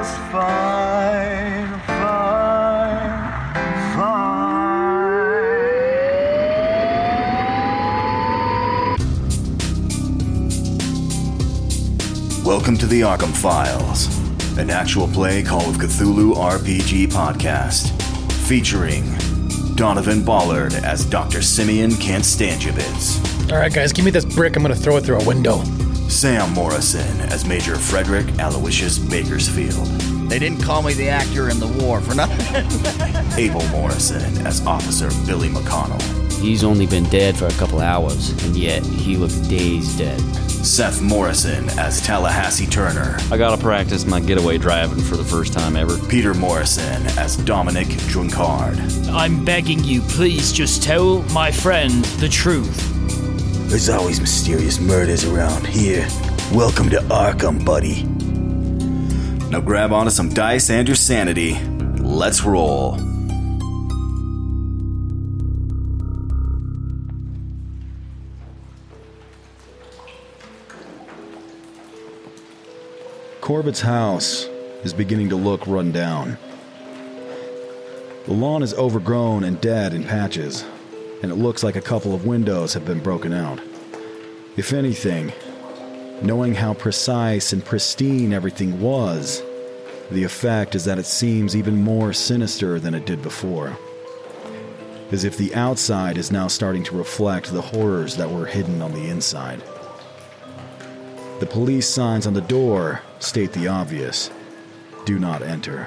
Just fine, fine, fine. Welcome to the Arkham Files, an actual play Call of Cthulhu RPG podcast, featuring Donovan Ballard as Dr. Simeon Konstantievitz, All right, guys, give me this brick. I'm going to throw it through a window. Sam Morrison as Major Frederick Aloysius Bakersfield, They didn't call me the actor in the war for nothing. Abel Morrison as Officer Billy McConnell, He's only been dead for a couple hours, and yet he looked days dead. Seth Morrison as Tallahassee Turner, I gotta practice my getaway driving for the first time ever. Peter Morrison as Dominic Drunkard. I'm begging you, please just tell my friend the truth. There's always mysterious murders around here. Welcome to Arkham, buddy. Now grab onto some dice and your sanity. Let's roll. Corbett's house is beginning to look run down. The lawn is overgrown and dead in patches, and it looks like a couple of windows have been broken out. If anything, knowing how precise and pristine everything was, the effect is that it seems even more sinister than it did before. As if the outside is now starting to reflect the horrors that were hidden on the inside. The police signs on the door state the obvious do not enter.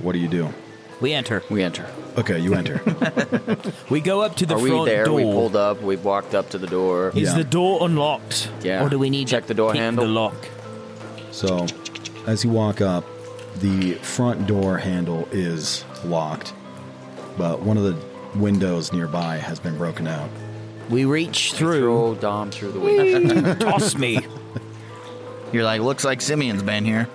What do you do? We enter. We enter. Okay, you enter. We go up to the Are we front there? door. We pulled up. We walked up to the door. Is Yeah. the door unlocked? Yeah. Or do we need to Check to the door pick handle? The lock. so, as you walk up, the front door handle is locked, but one of the windows nearby has been broken out. We reach through. Throw Dom through the window. Toss me. You're like, looks like Simeon's been here.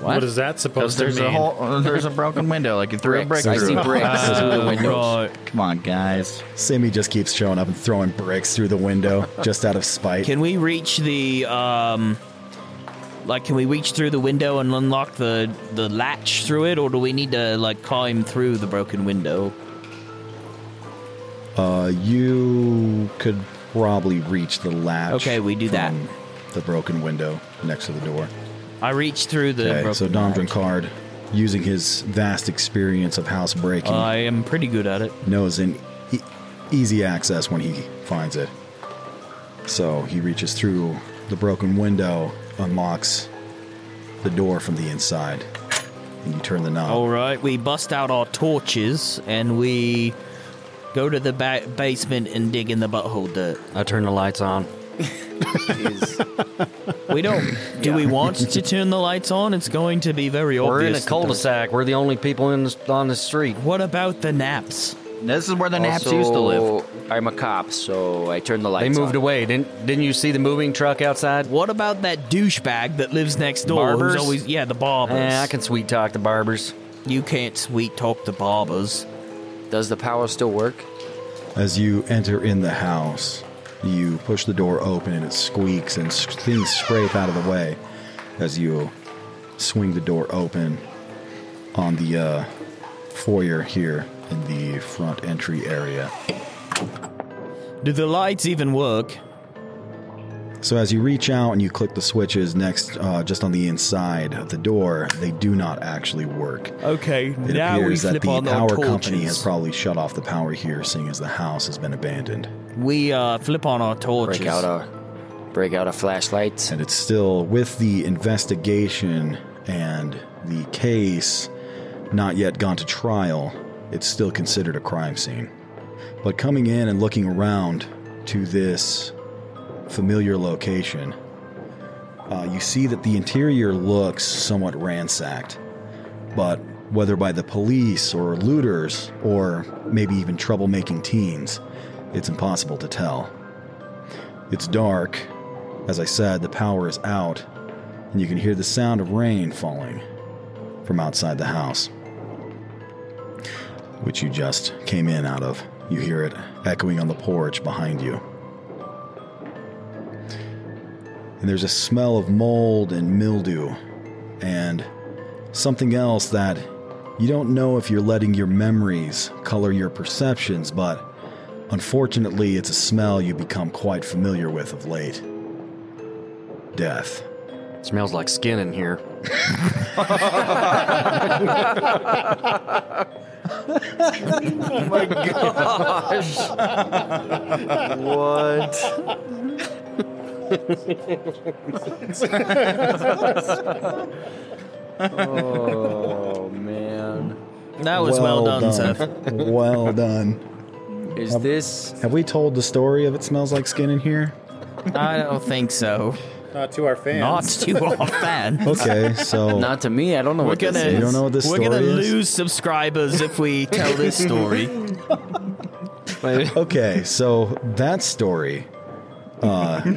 What is that Because supposed to there's mean? a whole, uh, there's a broken window. Like you threw a brick Bricks. through. I see bricks through the windows. Right. Come on, guys. Sammy just keeps showing up and throwing bricks through the window just out of spite. Can we reach the um like can we reach through the window and unlock the the latch through it or do we need to like climb through the broken window? Uh, you could probably reach the latch. Okay, we do that. from The broken window next to the door. I reach through the Okay, broken so Dom latch. Drinkard, using his vast experience of house breaking, I am pretty good at it. knows an e- easy access when he finds it. So he reaches through the broken window, unlocks the door from the inside, and you turn the knob. All right, we bust out our torches and we go to the ba- basement and dig in the butthole dirt. I turn the lights on. is We don't. Do we want to turn the lights on? It's going to be very we're in obvious. a that cul-de-sac. We're the only people in the, on the street. the- What about the naps? This is where the naps used to live. Also, I'm a cop, so I turned the lights on They lights moved on. away. Didn't Didn't you see the moving truck outside? What about that douchebag that lives next door? who's Barbers? always yeah, the barbers. Eh, I can sweet talk the barbers. You can't sweet talk the barbers. Does the power still work? As you enter in the house, you push the door open and it squeaks and things scrape out of the way as you swing the door open on the uh, foyer here in the front entry area. Do the lights even work? So as you reach out and you click the switches next, uh, just on the inside of the door, they do not actually work. Okay, It now we appears that flip the on our power torches. company has probably shut off the power here, seeing as the house has been abandoned. we uh, flip on our torches. Break out our break out our flashlights. And it's still with the investigation and the case not yet gone to trial, it's still considered a crime scene. But coming in and looking around to this familiar location, uh, you see that the interior looks somewhat ransacked. But whether by the police or looters or maybe even troublemaking teens, it's impossible to tell. It's dark. As I said, the power is out, and you can hear the sound of rain falling from outside the house, which you just came in out of. You hear it echoing on the porch behind you. And there's a smell of mold and mildew, and something else that you don't know if you're letting your memories color your perceptions, but unfortunately, it's a smell you become quite familiar with of late death. Smells like skin in here. oh my gosh. Oh man. That was well, done, Seth. well done. Is have, this? Have we told the story of it smells like skin in here? I don't think so. Not to our fans. Not to our fans. Okay, so Not to me. I don't know We're what this gonna is. You don't know what this we're story gonna is? lose subscribers if we tell this story. okay, so that story. Uh,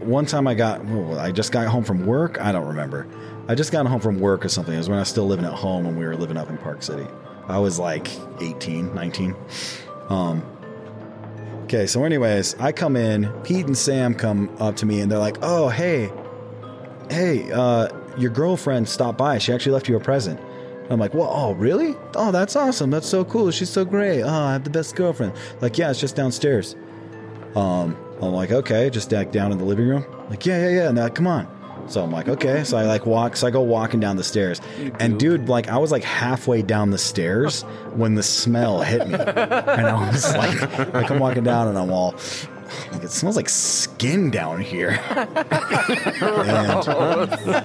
one time I got, well, I just got home from work. I don't remember. I just got home from work or something. It was when I was still living at home when we were living up in Park City. I was like 18, 19. Um, okay, so anyways, I come in. Pete and Sam come up to me and they're like, "Oh, hey, hey, uh, your girlfriend stopped by. She actually left you a present." I'm like, "Well, oh, really? Oh, that's awesome. That's so cool. She's so great. Oh, I have the best girlfriend." Like, yeah, it's just downstairs. Um, I'm like, okay, just like down in the living room. Like, yeah, yeah, yeah. Now, come on. So I'm like, okay. So I like walk. So I go walking down the stairs, and dude, like I was like halfway down the stairs when the smell hit me, and I was like, like I'm walking down, and I'm all. Like, it smells like skin down here. and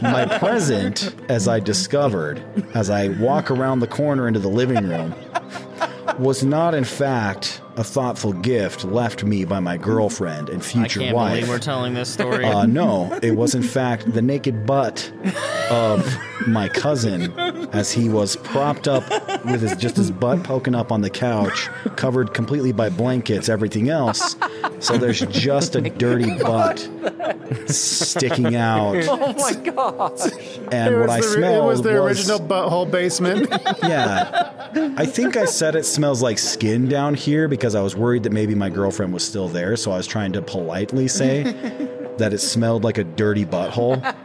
my present, as I discovered, as I walk around the corner into the living room, was not in fact a thoughtful gift left me by my girlfriend and future I can't wife. believe we're telling this story. Uh, no, it was in fact the naked butt of my cousin as he was propped up with his just his butt poking up on the couch, covered completely by blankets, everything else. So there's just a dirty butt sticking out. Oh my gosh. And it what was I the, smelled It was the was- original butthole basement. Yeah. I think I said it smells like skin down here because I was worried that maybe my girlfriend was still there. So I was trying to politely say that it smelled like a dirty butthole.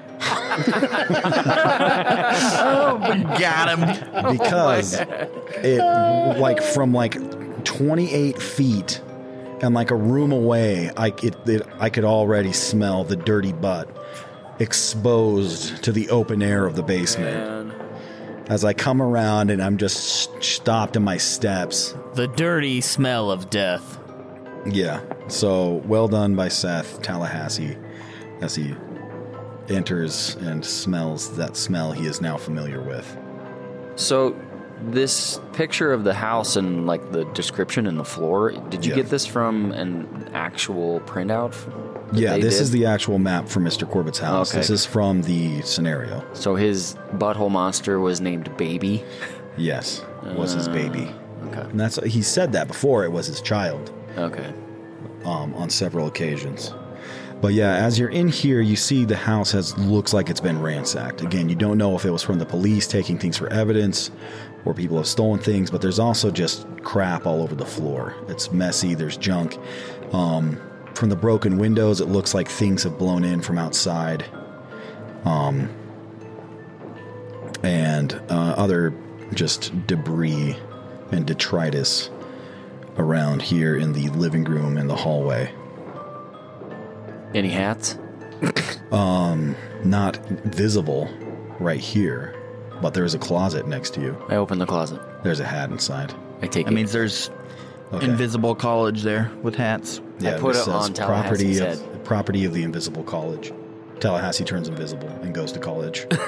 Oh, we got him. because it like from like 28 feet and like a room away I it, it I could already smell the dirty butt exposed to the open air of the basement as I come around and I'm just stopped in my steps the dirty smell of death. yeah so well done by Seth Tallahassee as he enters and smells that smell he is now familiar with So, this picture of the house and like the description in the floor, did you Yeah. get this from an actual printout? Yeah, this did? is the actual map for Mr. Corbett's house. Okay. This is from the scenario. So his butthole monster was named Baby. Yes, was his Uh, baby. Okay. And that's he said that before it was his child. Okay. Um, on several occasions. But yeah, as you're in here, you see the house has looks like it's been ransacked. Again, you don't know if it was from the police taking things for evidence or people have stolen things, but there's also just crap all over the floor. It's messy, there's junk. Um, from the broken windows, it looks like things have blown in from outside. Um, and uh, other just debris and detritus around here in the living room and the hallway. Any hats? Um, not visible right here, but there's a closet next to you. I open the closet. There's a hat inside. I take it. That means there's Okay. invisible college there with hats. Yeah, put this it on property Tallahassee's of property of the Invisible College. Tallahassee turns invisible and goes to college.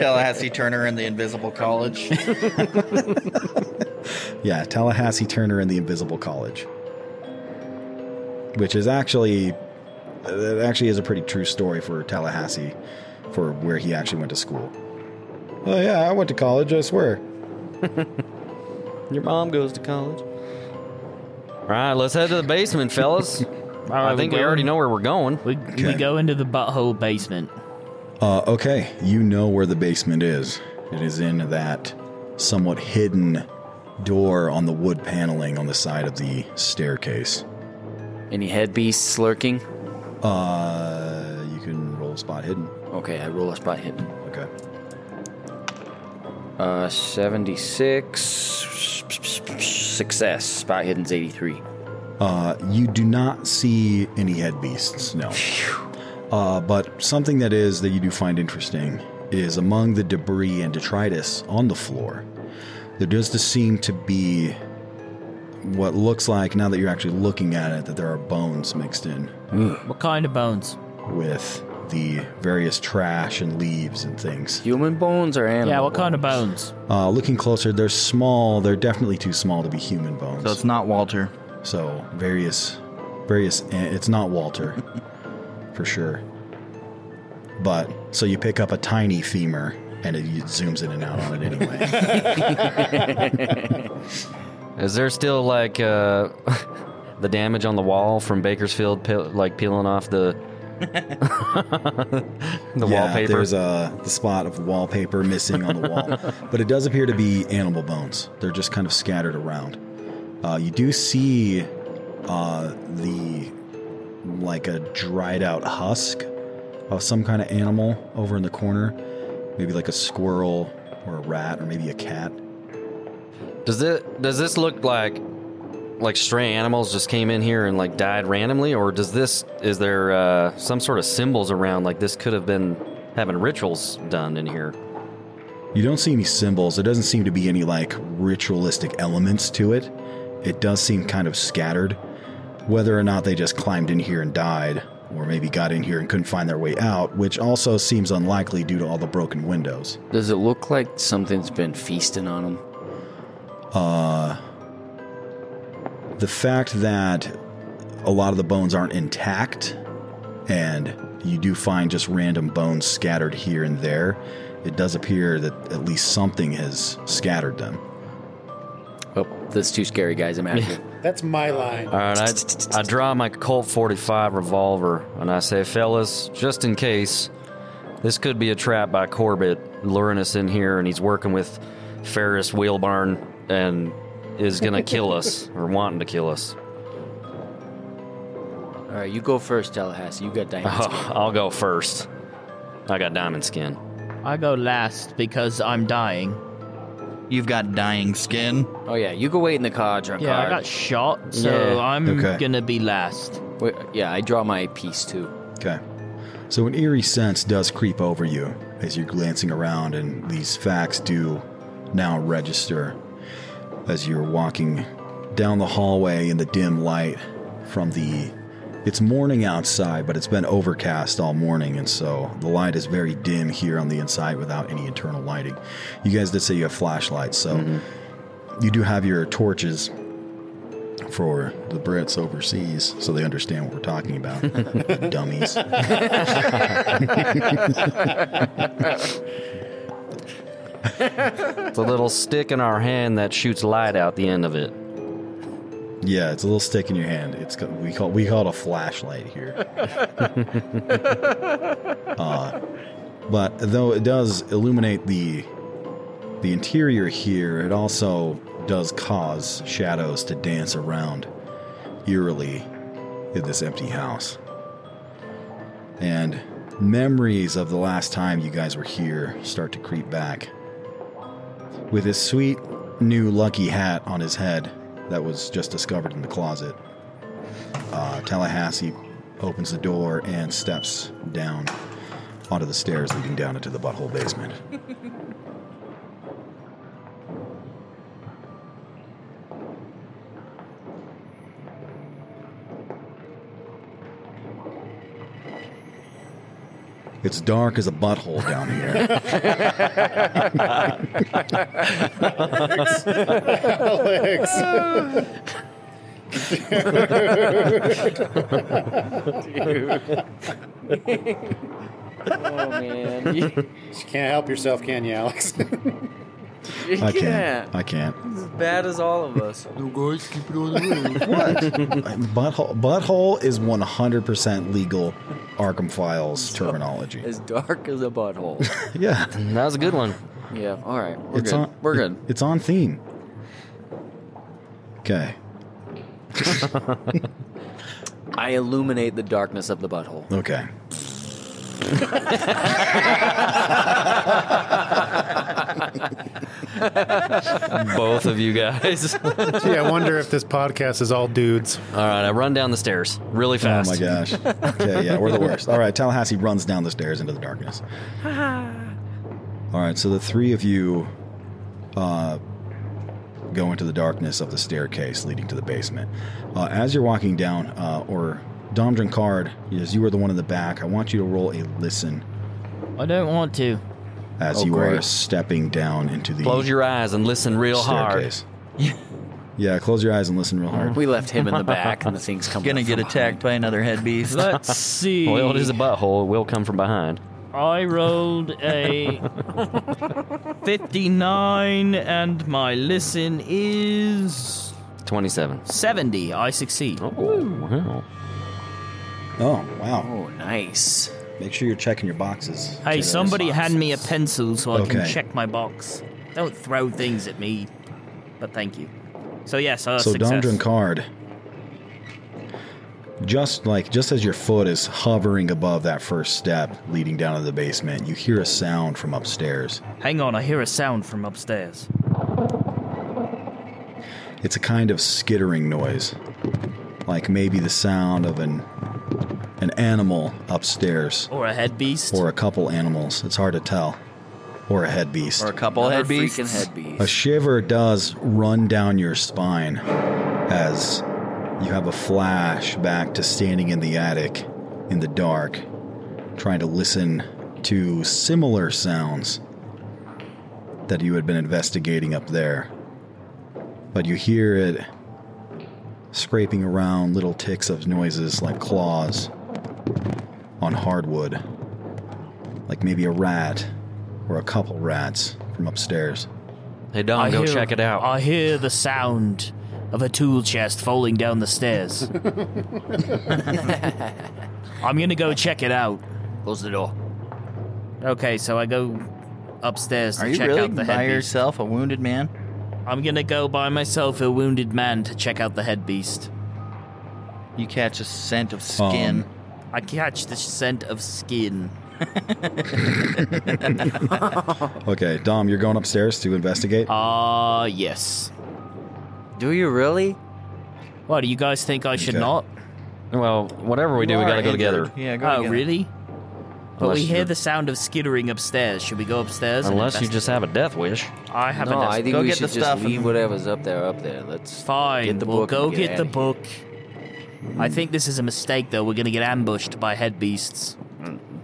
Tallahassee Turner and the Invisible College. yeah, Tallahassee Turner and the Invisible College, which is actually it actually is a pretty true story for Tallahassee, for where he actually went to school. Oh yeah, I went to college. I swear. Your mom goes to college. All right, let's head to the basement, fellas. I think we we're already know where we're going. We, we go into the butthole basement. Uh, okay, you know where the basement is. It is in that somewhat hidden door on the wood paneling on the side of the staircase. Any head beasts lurking? Uh, you can roll a spot hidden. Okay, I roll a spot hidden. Okay. Uh, 76. Success. Spot hidden's 83. Uh, you do not see any head beasts, no. Uh, but something that is that you do find interesting is among the debris and detritus on the floor, there does seem to be what looks like, now that you're actually looking at it, that there are bones mixed in What kind of bones? with the various trash and leaves and things. Human bones or animal? Yeah, what kind of bones? Uh, looking closer, they're small. They're definitely too small to be human bones. So it's not Walter. So various, various. eh, It's not Walter, for sure. But so you pick up a tiny femur and it zooms in and out on it anyway. Is there still like uh, the damage on the wall from Bakersfield, pe- like peeling off the the yeah, wallpaper? There's a the spot of wallpaper missing on the wall, but it does appear to be animal bones. They're just kind of scattered around. Uh, you do see uh, the like a dried out husk of some kind of animal over in the corner, maybe like a squirrel or a rat or maybe a cat. Does it does this look like like stray animals just came in here and like died randomly, or does this is there uh, some sort of symbols around like this could have been having rituals done in here? You don't see any symbols. There doesn't seem to be any like ritualistic elements to it. It does seem kind of scattered. Whether or not they just climbed in here and died, or maybe got in here and couldn't find their way out, which also seems unlikely due to all the broken windows. Does it look like something's been feasting on them? Uh, the fact that a lot of the bones aren't intact, and you do find just random bones scattered here and there, it does appear that at least something has scattered them. Oh, that's too scary, guys. I'm out of here. That's my line. All right, I, I draw my Colt 45 revolver and I say, fellas, just in case, this could be a trap by Corbett luring us in here and he's working with Ferris Wheelbarn and is going to kill us or wanting to kill us. All right, you go first, Tallahassee. You got diamond skin. Oh, I'll go first. I got diamond skin. I go last because I'm dying. You've got dying skin. Oh yeah, you go wait in the car, drunk Yeah, I got shot, so Yeah. I'm Okay. gonna be last. Wait, yeah, I draw my piece too. Okay. So an eerie sense does creep over you as you're glancing around, and these facts do now register as you're walking down the hallway in the dim light from the It's morning outside, but it's been overcast all morning, and so the light is very dim here on the inside without any internal lighting. You guys did say you have flashlights, so mm-hmm. you do have your torches for the Brits overseas, so they understand what we're talking about. Dummies. It's a little stick in our hand that shoots light out the end of it. Yeah, it's a little stick in your hand. It's we call we call it a flashlight here. uh, but though it does illuminate the the interior here, it also does cause shadows to dance around eerily in this empty house. And memories of the last time you guys were here start to creep back. With his sweet new lucky hat on his head that was just discovered in the closet, uh, Tallahassee opens the door and steps down onto the stairs leading down into the butthole basement. It's dark as a butthole down here. Alex. oh man, you, You can't help yourself, can you, Alex? you I can't. can't. I can't. As bad as all of us. No guys, keep it on the road. Butthole, butthole is 100% legal Arkham Files terminology. As dark as a butthole. Yeah. That was a good one. yeah. All right. We're it's good. on. we're good. It's on theme. Okay. I illuminate the darkness of the butthole. Okay. Both of you guys. Gee, I wonder if this podcast is all dudes. All right, I run down the stairs really fast. Oh my gosh. Okay, yeah, we're the worst. All right, Tallahassee runs down the stairs into the darkness. All right, so the three of you uh, go into the darkness of the staircase leading to the basement. Uh, as you're walking down, uh, or Dom Drinkard, as you were the one in the back, I want you to roll a listen I don't want to. As Oh, you are stepping down into the Close your eyes and listen real staircase. Yeah, close your eyes and listen real hard. We left him in the back, and the thing's coming. Gonna get from attacked by another head beast. Let's see. Well, it is a butthole. It will come from behind. I rolled a 59, and my listen is 27. 70. I succeed. Oh, wow. Oh, wow. Oh, nice. Make sure you're checking your boxes. Hey, somebody hand me a pencil so I can check my box. Don't throw things at me. But thank you. So yes, uh, so success. Dom Drinkard, just like just as your foot is hovering above that first step leading down to the basement, you hear a sound from upstairs. Hang on, I hear a sound from upstairs. It's a kind of skittering noise, like maybe the sound of an an animal upstairs, Or a head beast. or a couple animals. It's hard to tell, or a head beast. Or a couple Another head beasts. freaking head beast. A shiver does run down your spine as you have a flash back to standing in the attic in the dark, trying to listen to similar sounds that you had been investigating up there. But you hear it scraping around little ticks of noises like claws on hardwood, like maybe a rat or a couple rats from upstairs. Hey, Dom, I go hear- check it out. I hear the sound of a tool chest falling down the stairs. I'm gonna go check it out. Close the door. Okay, so I go upstairs to Are you check really out the by head beast. yourself, a wounded man? I'm gonna go by myself, a wounded man, to check out the head beast. You catch a scent of skin. Um, I catch the scent of skin. Okay, Dom, you're going upstairs to investigate? Ah, yes. Do you really? What, do you guys think I should Okay. not? Well, whatever we do, we gotta go together. Yeah, go Oh, together. really? But Unless we hear you're- the sound of skittering upstairs. Should we go upstairs? and Unless you investigate? just have a death wish. I have no, a I think Go we get should the just stuff leave and- whatever's up there up there. Let's Fine, Get the we'll book go and get, get the outta book. I think this is a mistake, though. We're gonna get ambushed by head beasts.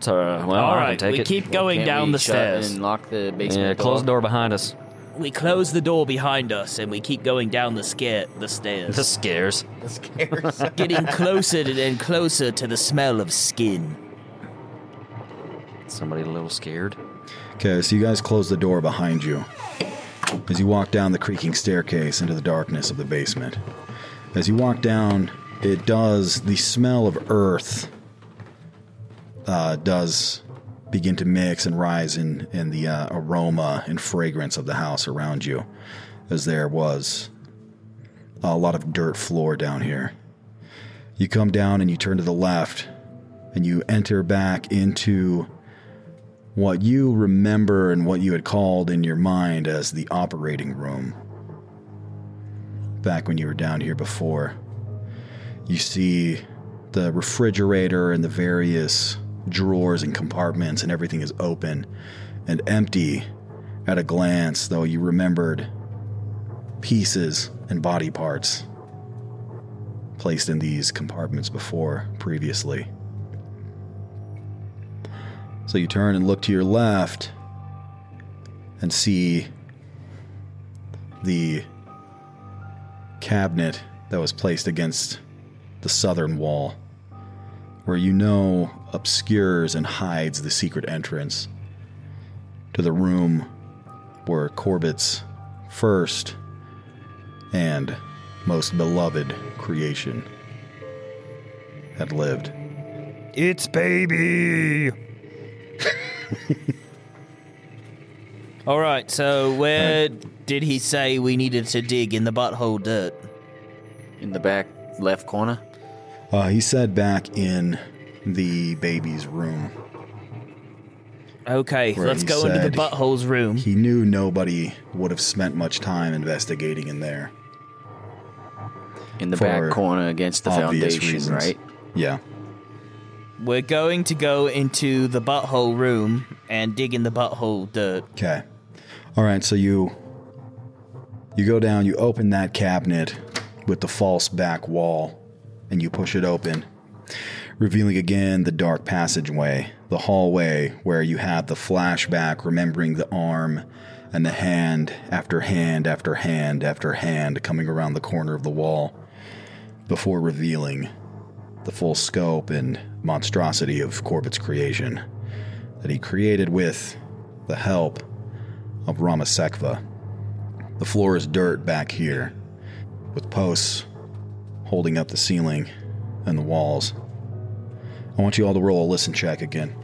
So, uh, well, All I right, can take we it. keep going Can't down we the shut stairs. and lock the basement Yeah, close the door behind us. We close the door behind us, and we keep going down the scare the stairs. The scares. The scares. Getting closer and closer to the smell of skin. Somebody a little scared. Okay, so you guys close the door behind you as you walk down the creaking staircase into the darkness of the basement. As you walk down, it does, the smell of earth uh, does begin to mix and rise in, in the uh, aroma and fragrance of the house around you, as there was a lot of dirt floor down here. You come down and you turn to the left, and you enter back into what you remember and what you had called in your mind as the operating room. Back when you were down here before, you see the refrigerator and the various drawers and compartments, and everything is open and empty at a glance, though you remembered pieces and body parts placed in these compartments before previously. So you turn and look to your left and see the cabinet that was placed against the southern wall, where you know obscures and hides the secret entrance to the room where Corbett's first and most beloved creation had lived. It's baby. All right. So where did he say we needed to dig in the butthole dirt? In the back left corner. Uh, he said back in the baby's room. Okay, let's go into the butthole's room. He knew nobody would have spent much time investigating in there. In the back corner against the foundation, reasons. right? Yeah. We're going to go into the butthole room and dig in the butthole dirt. Okay. All right, so you you go down, you open that cabinet with the false back wall and you push it open, revealing again the dark passageway, the hallway where you have the flashback remembering the arm and the hand after hand after hand after hand coming around the corner of the wall before revealing the full scope and monstrosity of Corbett's creation that he created with the help of Ramasekva. The floor is dirt back here, with posts holding up the ceiling and the walls. I want you all to roll a listen check again.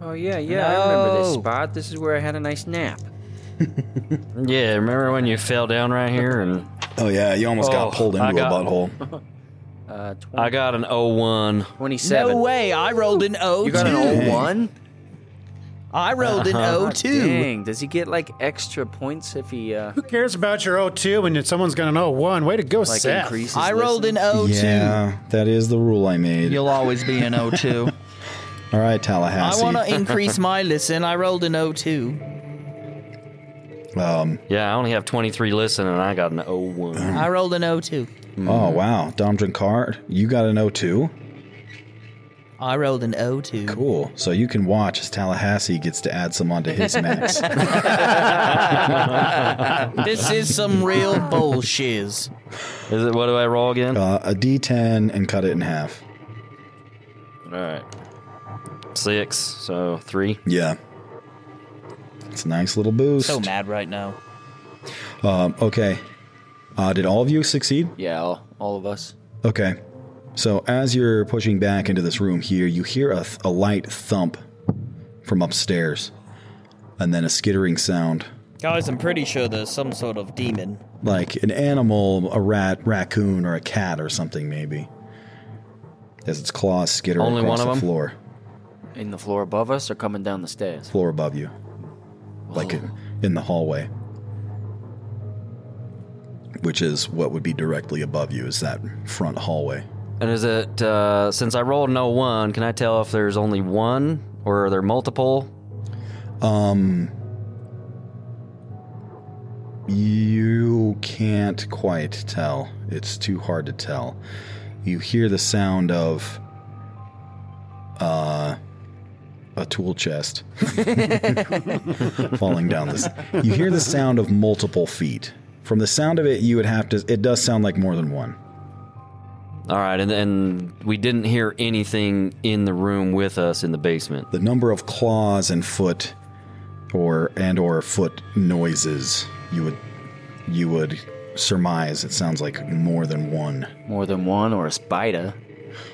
Oh yeah, yeah. I remember this No. spot. This is where I had a nice nap. Yeah, remember when you fell down right here and Oh yeah, you almost got Oh, pulled into I got- a butthole. Uh, I got an 01. 27. No way! I rolled an O2. You got an 01? I rolled an Oh, O2. Dang, does he get like extra points if he uh Who cares about your O2 when someone's got an O1? Way to go, Like Seth. increases I rolled an O2. Yeah, that is the rule I made. You'll always be an O2. All right, Tallahassee. I Tallahassee. want to increase my listen. I rolled an O2. Um, Yeah, I only have 23 listen and I got an 01. I rolled an O2. oh wow, Dom Drinkard, you got an O2. I rolled an O2. Cool. So you can watch as Tallahassee gets to add some onto his max. this is some real bullshiz. Is it, what do I roll again? uh, a D10 and cut it in half. All right. Six, so three. Yeah. It's a nice little boost. So mad right now. Um, okay. Uh, did all of you succeed? Yeah, all, all of us. Okay. So as you're pushing back into this room here, you hear a, th- a light thump from upstairs, and then a skittering sound, Guys, I'm pretty sure there's some sort of demon. like an animal, a rat, raccoon, or a cat, or something maybe, as its claws skitter Only across one of the them? floor, In the floor above us or coming down the stairs? floor above you, like in, in the hallway, which is what would be directly above you, is that front hallway. And is it, uh, since I rolled an 01, can I tell if there's only one or are there multiple? Um, you can't quite tell. It's too hard to tell. you hear the sound of uh, a tool chest falling down this. You hear the sound of multiple feet. From the sound of it, you would have to. It does sound like more than one. All right, and then we didn't hear anything in the room with us in the basement. The number of claws and foot, or and or foot noises you would you would surmise. It sounds like more than one. More than one, or a spider,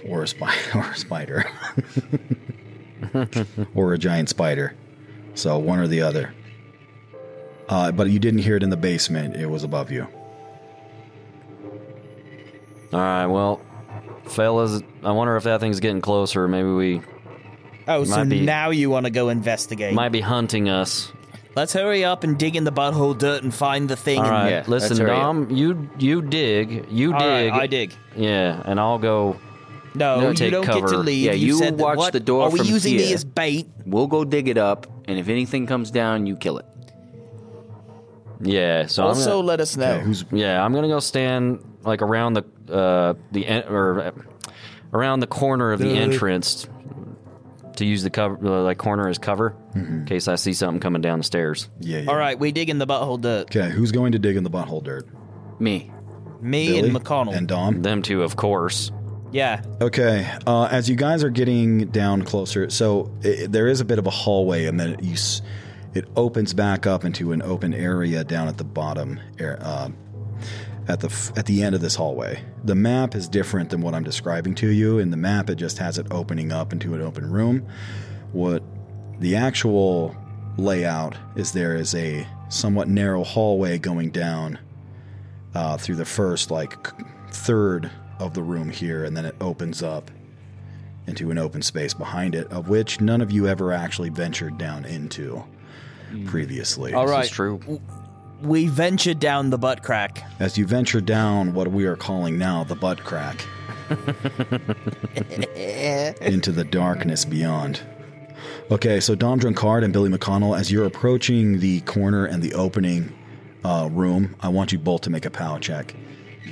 or a spider, or a spider, or a giant spider. So one or the other. Uh, but you didn't hear it in the basement. It was above you. All right, well, fellas, I wonder if that thing's getting closer. Maybe we Oh, so Might be- now you want to go investigate? might be hunting us. Let's hurry up and dig in the butthole dirt and find the thing. All and- right, listen, Dom, you you dig, you All right, dig, I dig. Yeah, and I'll go. No, No, you take don't get cover. to leave. Yeah, you, said that- watch what? the door Are we from using here. me as bait? We'll go dig it up, and if anything comes down, you kill it. Yeah, so I'm Also, gonna- let us know. Okay, who's yeah? I'm gonna go stand like around the uh the en- or uh, around the corner of the The- entrance to use the cover uh, like corner as cover in case I see something coming down the stairs. Yeah, yeah. All right, we dig in the butthole dirt. Okay, who's going to dig in the butthole dirt? Me. Me Billy and McConnell. and Dom. Them two, of course. yeah. Okay, uh, as you guys are getting down closer, so i there is a bit of a hallway, and then you, s- it opens back up into an open area down at the bottom, uh, at the at the end of this hallway. The map is different than what I'm describing to you. In the map, it just has it opening up into an open room. What the actual layout is there is a somewhat narrow hallway going down uh, through the first like third of the room here, and then it opens up into an open space behind it, of which none of you ever actually ventured down into previously. All right. true. We ventured down the butt crack. As you venture down what we are calling now the butt crack into the darkness beyond. Okay, so Dom Drunkard and Billy McConnell, as you're approaching the corner and the opening uh, room, I want you both to make a power check.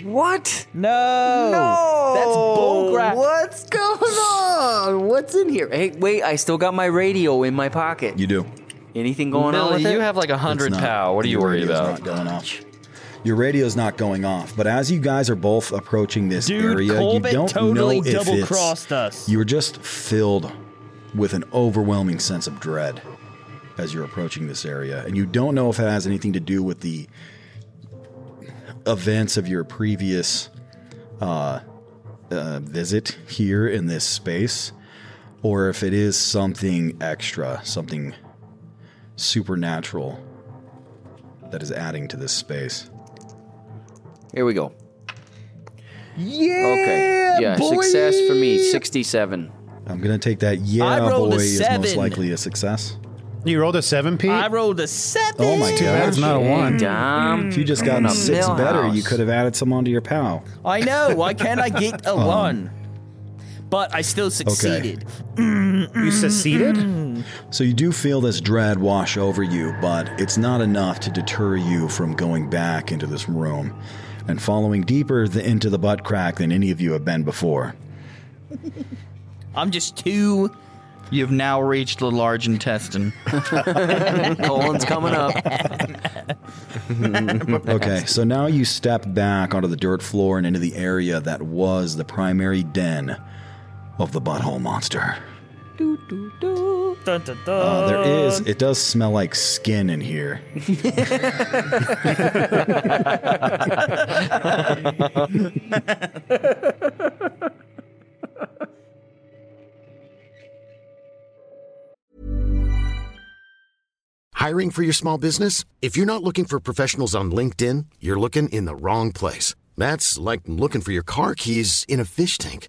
What? No. No. That's bullcrap. What's going on? What's in here? Hey, wait, I still got my radio in my pocket. You do. Anything going on Billy, with it? you have like a hundred It's not- pow. What are you your worried radio's about? Not going off. Your radio's not going off, but as you guys are both approaching this Dude, area, Corbett you don't totally know if it's double-crossed us. You are just filled with an overwhelming sense of dread as you're approaching this area, and you don't know if it has anything to do with the events of your previous uh, uh, visit here in this space, or if it is something extra, something supernatural that is adding to this space. Here we go. Yeah. Okay. Yeah. Success for me. Sixty-seven. I'm gonna take that. Yeah, I boy is most likely a success. You rolled a seven, Pete? I rolled a seven. Oh my god, that's not a one. Dom. If you just got a six millhouse. better, you could have added some onto your pal. I know. Why can't I get a Um, one? But I still succeeded. You seceded? So you do feel this dread wash over you, but it's not enough to deter you from going back into this room and following deeper th- into the butt crack than any of you have been before. I'm just too. You've now reached the large intestine. Colon's coming up. Okay, so now you step back onto the dirt floor and into the area that was the primary den of the butthole monster. Dun, dun, dun. Uh, there is, it does smell like skin in here. Hiring for your small business? If you're not looking for professionals on LinkedIn, you're looking in the wrong place. That's like looking for your car keys in a fish tank.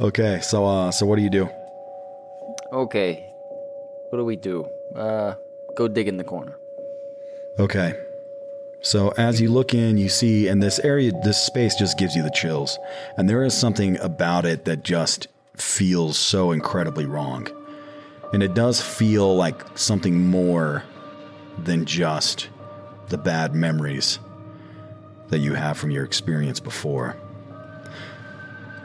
Okay, so uh, so what do you do? Okay. What do we do? Uh, go dig in the corner. Okay. So as you look in, you see, and this area, this space just gives you the chills. And there is something about it that just feels so incredibly wrong. And it does feel like something more than just the bad memories that you have from your experience before.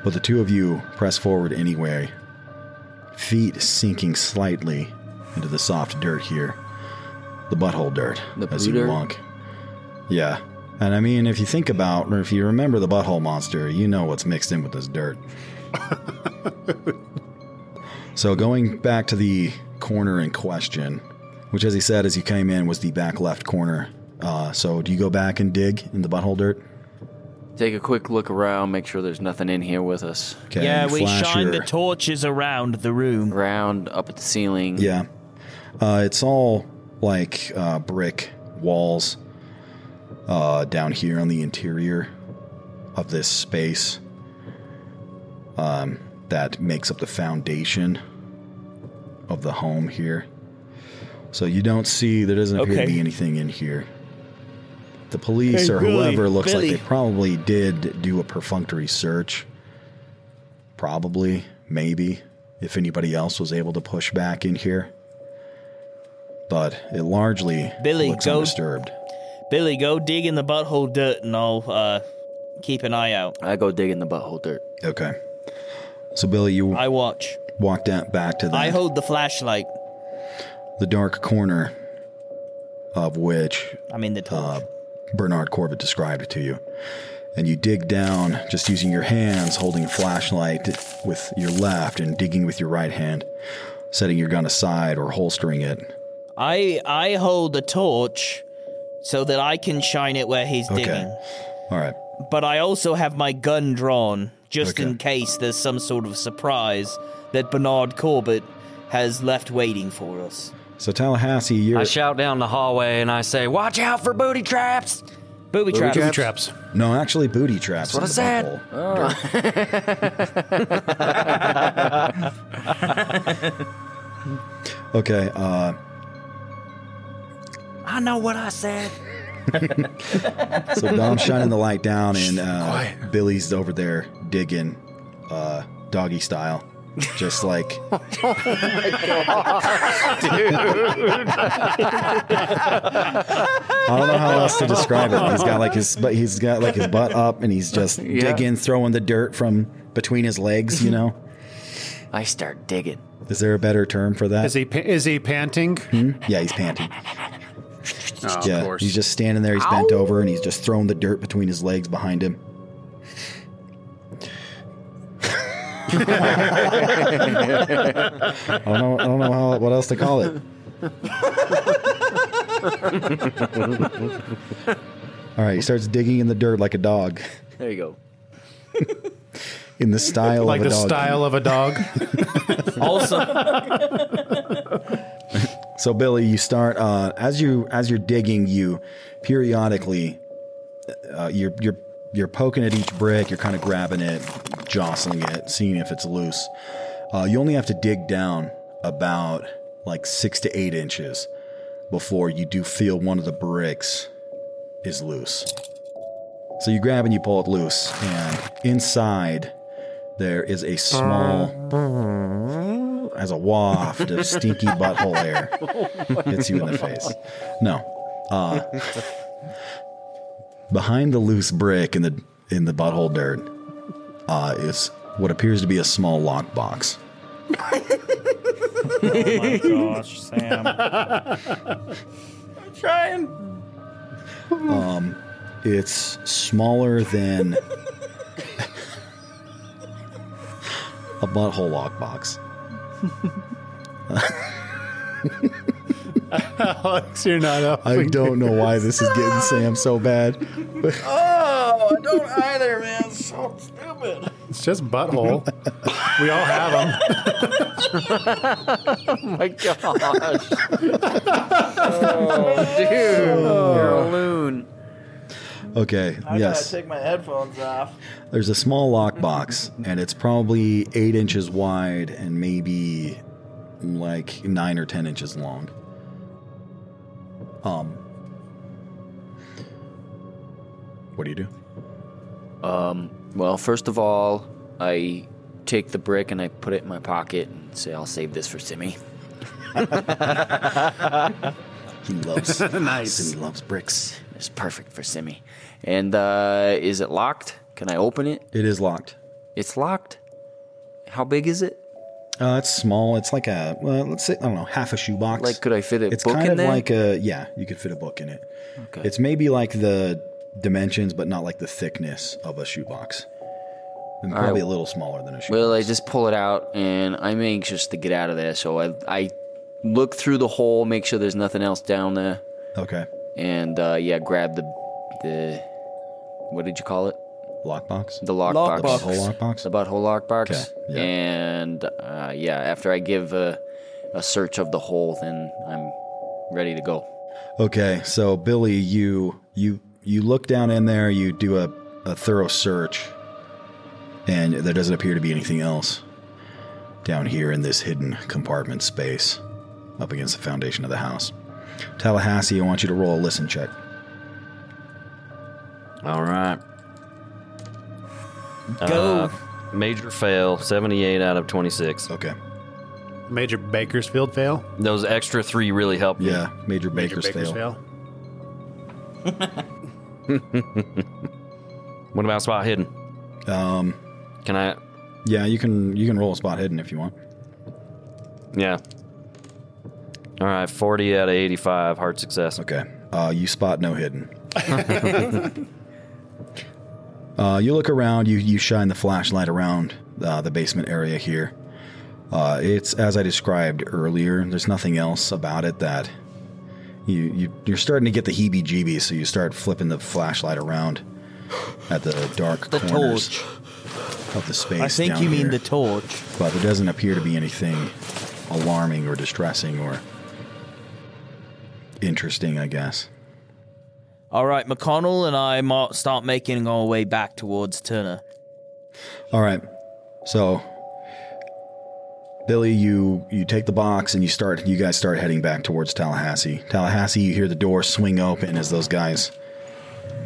But the two of you press forward anyway, feet sinking slightly into the soft dirt here. The butthole dirt, The as you dirt? walk. Yeah. And I mean, if you think about, or if you remember the butthole monster, you know what's mixed in with this dirt. so going back to the corner in question, which, as he said, as you came in, was the back left corner. Uh, so do you go back and dig in the butthole dirt? Take a quick look around, make sure there's nothing in here with us. Okay, yeah, we flash shine the torches around the room. Around, up at the ceiling. Yeah. Uh, it's all like uh, brick walls uh, down here on the interior of this space um, that makes up the foundation of the home here. So you don't see, there doesn't appear to be anything in here. The police Hey, or Billy, whoever looks Billy. like they probably did do a perfunctory search. Probably, maybe, if anybody else was able to push back in here. But it largely Billy, looks go- undisturbed. Billy, go dig in the butthole dirt and I'll uh, keep an eye out. I go dig in the butthole dirt. Okay. So Billy, you I watch. walk down back to the I hold the flashlight. the dark corner of which I'm in the torch. uh, Bernard Corbett described it to you. And you dig down just using your hands, holding a flashlight with your left and digging with your right hand, setting your gun aside or holstering it. I I hold the torch so that I can shine it where he's Okay. digging. All right. But I also have my gun drawn just in case there's some sort of surprise that Bernard Corbett has left waiting for us. So Tallahassee, you're I shout down the hallway and I say, "Watch out for booty traps!" Booby, Booby traps. traps? traps. No, actually, booty traps. That's what in I said. butthole. Okay. Uh, I know what I said. so Dom's shining the light down, and uh, Billy's over there digging, uh, doggy style, just like. I don't know how else to describe it. He's got like his, but he's got like his butt up, and he's just Yeah. digging, throwing the dirt from between his legs. You know. I start digging. Is there a better term for that? Is he is he panting? Hmm? Yeah, he's panting. Oh, yeah, of course. he's just standing there. He's bent over, and he's just throwing the dirt between his legs behind him. I don't know. I don't know how, what else to call it. All right, he starts digging in the dirt like a dog, There you go. in the style like of a the dog. style of a dog. Also, So Billy, you start uh, as you as you're digging, you periodically uh, you're you're you're poking at each brick. You're kind of grabbing it, jostling it, seeing if it's loose. Uh, you only have to dig down about like six to eight inches before you do feel one of the bricks is loose. So you grab and you pull it loose, and inside there is a small has a waft of stinky butthole air hits you in the face. No. Uh, behind the loose brick in the in the butthole dirt uh, is what appears to be a small lockbox. oh my gosh, Sam. I'm trying. Um, It's smaller than a butthole lockbox. Alex, you're not up. I don't know why this is getting Sam so bad. But Oh, I don't either, man. So stupid. It's just butthole. we all have them. oh my gosh. oh, dude. Oh. You're a oh. loon. okay, I yes. gotta take my headphones off. There's a small lockbox, and it's probably eight inches wide and maybe like nine or ten inches long. Um, what do you do? Um, well, first of all, I take the brick and I put it in my pocket and say, I'll save this for Simmy. he loves Nice. Simmy loves bricks. It's perfect for Simmy. And uh, is it locked? Can I open it? It is locked. It's locked. How big is it? Uh, it's small. It's like a well, let's say I don't know, half a shoebox. Like, could I fit a book? It's book kind in of there? like a yeah, you could fit a book in it. Okay. It's maybe like the dimensions, but not like the thickness of a shoebox. And All probably a little smaller than a shoebox. Well, I just pull it out, and I'm anxious to get out of there. So I, I look through the hole, make sure there's nothing else down there, Okay. and uh, yeah, grab the the what did you call it? Lockbox. The lockbox. Lockbox. The butthole lockbox? The butthole lockbox. Okay, yeah. And uh, yeah, after I give a, a search of the hole, then I'm ready to go. Okay, so Billy, you you you look down in there, you do a, a thorough search, and there doesn't appear to be anything else down here in this hidden compartment space up against the foundation of the house. Tallahassee, I want you to roll a listen check. All right. Go. Uh, major fail, 78 out of 26. Okay. Major Bakersfield fail. Those extra three really helped me. Yeah, major Major Baker's Baker's fail. fail. What about spot hidden? Um, Can I? yeah, you can you can roll a spot hidden if you want. Yeah. All right, 40 out of 85, hard success. Okay. Uh, you spot no hidden. Uh, you look around. You you shine the flashlight around uh, the basement area here. Uh, it's as I described earlier. There's nothing else about it that you you you're starting to get the heebie-jeebies. So you start flipping the flashlight around at the dark The corners torch. of the space. I think you mean the torch. but there doesn't appear to be anything alarming or distressing or interesting. I guess. All right, McConnell and I might start making our way back towards Turner. All right. So, Billy, you you take the box and you start. You guys start heading back towards Tallahassee. Tallahassee, you hear the door swing open as those guys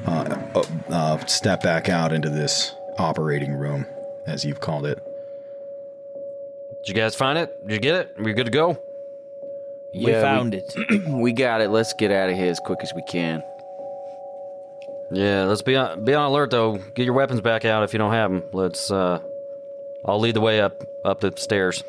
uh, uh, uh, step back out into this operating room, as you've called it. Did you guys find it? Did you get it? We good to go? We found it. we got it. Let's get out of here as quick as we can. Yeah, let's be on, be on alert though. Get your weapons back out if you don't have them. Let's. uh I'll lead the way up up the stairs.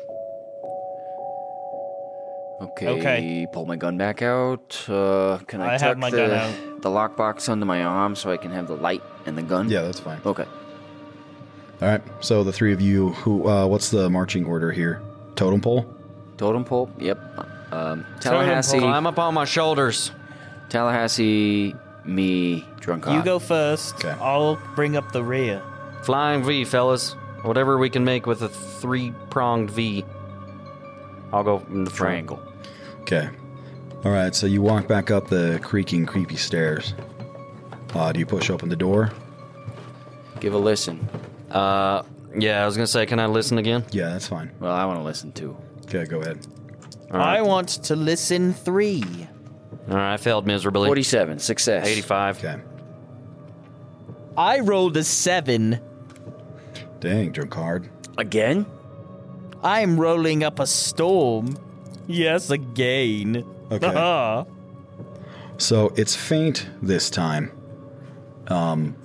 Okay. Okay. Pull my gun back out. Uh, can I, I tuck have my the, gun out. the lockbox under my arm so I can have the light and the gun? Yeah, that's fine. Okay. All right. So the three of you, who, uh, what's the marching order here? Totem pole. Totem pole. Yep. Um, Tallahassee. Climb up on my shoulders. Tallahassee. Me. Drunk. You go first. Okay. I'll bring up the rear. Flying V, fellas. Whatever we can make with a three pronged V. I'll go in the front. Triangle. Okay. All right. So you walk back up the creaking, creepy stairs. Uh, do you push open the door? Give a listen. Uh, yeah, I was gonna say, can I listen again? Yeah, that's fine. Well, I want to listen too. Okay, go ahead. I want to listen three. All right, I failed miserably. 47. Success. 85. Okay. I rolled a seven. Dang, drunk hard. Again? I'm rolling up a storm. Yes, again. Okay. So it's faint this time. Um,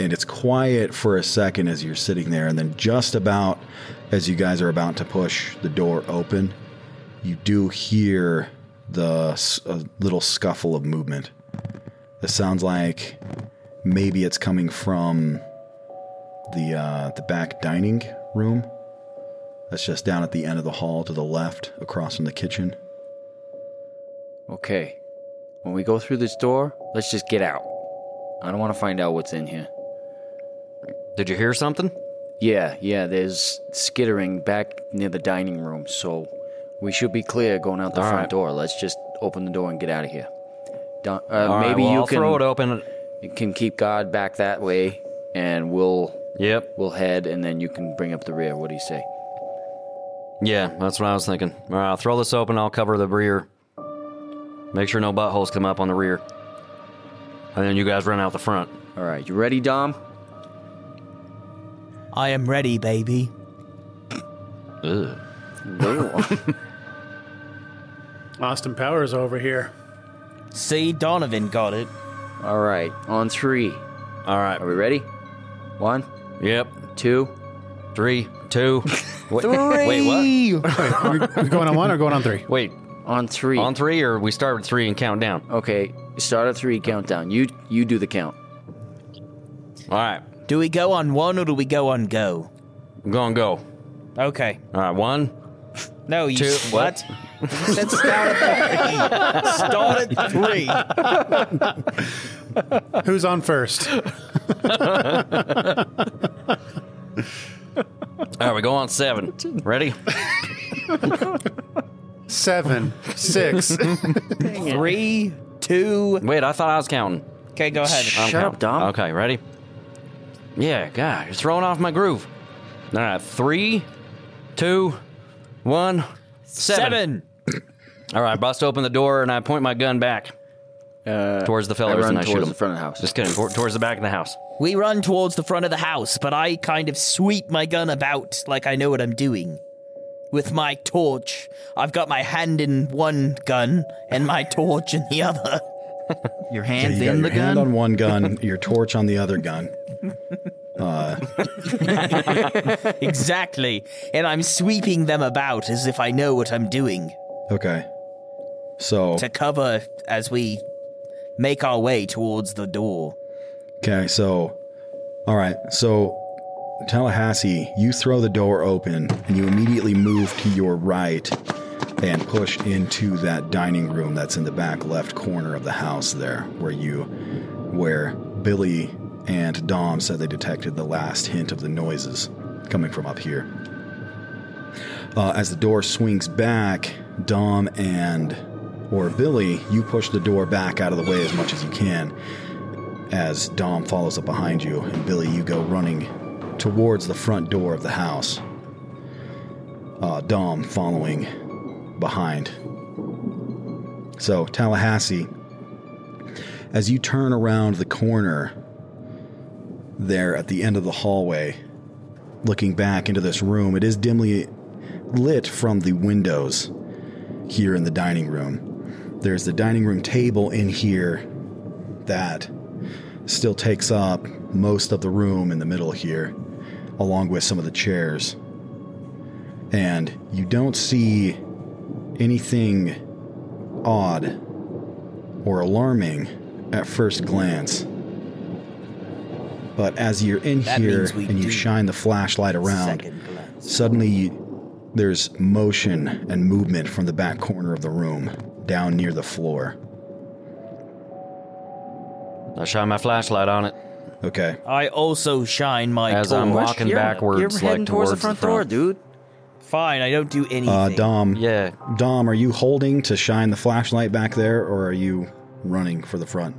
and it's quiet for a second as you're sitting there, and then just about as you guys are about to push the door open, you do hear the s- a little scuffle of movement. It sounds like maybe it's coming from the uh, the back dining room. That's just down at the end of the hall to the left, across from the kitchen. Okay. When we go through this door, let's just get out. I don't want to find out what's in here. Did you hear something? Yeah, yeah, there's skittering back near the dining room, so we should be clear going out the All front right. door. Let's just open the door and get out of here. Don, uh, All right, maybe well, you I'll can throw it open. You can keep God back that way, and we'll yep we'll head, and then you can bring up the rear. What do you say? Yeah, that's what I was thinking. All right, I'll throw this open. I'll cover the rear. Make sure no buttholes come up on the rear. And then you guys run out the front. All right, you ready, Dom? I am ready, baby. Ugh. Austin Powers over here. See, Donovan got it. All right, on three. All right. Are we ready? One. Yep. Two. Three. Two. Wait, Three. Wait, what? Wait, are we, we going on one or going on three? Wait. On three. On three, or we start with three and count down? Okay, start at three, countdown. You you do the count. All right. Do we go on one or do we go on go? I'm going to go. Okay. All right. One. No, you Two- what? What? You said start at three. Start at three. Who's on first? All right, we go on seven. Ready? Seven, six. Three, two. Wait, I thought I was counting. Okay, go ahead. I'm Shut up. Dom. Okay, ready? Yeah, God, you're throwing off my groove. All right, three, two, one, seven. Seven. All right, bust open the door and I point my gun back Uh, towards the I fellers run and I shoot towards them. the front of the house. Just kidding, tor- towards the back of the house. We run towards the front of the house, but I kind of sweep my gun about like I know what I'm doing. With my torch, I've got my hand in one gun and my torch in the other. Your So hands you got in your the hand gun. on one gun, your torch on the other gun. Uh, exactly. And I'm sweeping them about as if I know what I'm doing okay. So to cover as we make our way towards the door. Okay, so, all right, so Tallahassee, you throw the door open and you immediately move to your right and push into that dining room that's in the back left corner of the house there, where you, where Billy and Dom said they detected the last hint of the noises coming from up here. Uh, as the door swings back, Dom and or Billy, you push the door back out of the way as much as you can as Dom follows up behind you, and Billy, you go running towards the front door of the house. Uh, Dom following behind. So, Tallahassee, as you turn around the corner there at the end of the hallway, looking back into this room, it is dimly lit from the windows here in the dining room. There's the dining room table in here that still takes up most of the room in the middle here, along with some of the chairs. And you don't see anything odd or alarming at first glance. But as you're in That here and you shine the flashlight around, suddenly there's motion and movement from the back corner of the room down near the floor. I shine my flashlight on it Okay. I also shine my as I'm torch. walking You're- backwards, You're heading like towards, towards the front door, dude. Fine, I don't do anything. Uh, Dom. Yeah. Dom, are you holding to shine the flashlight back there, or are you running for the front?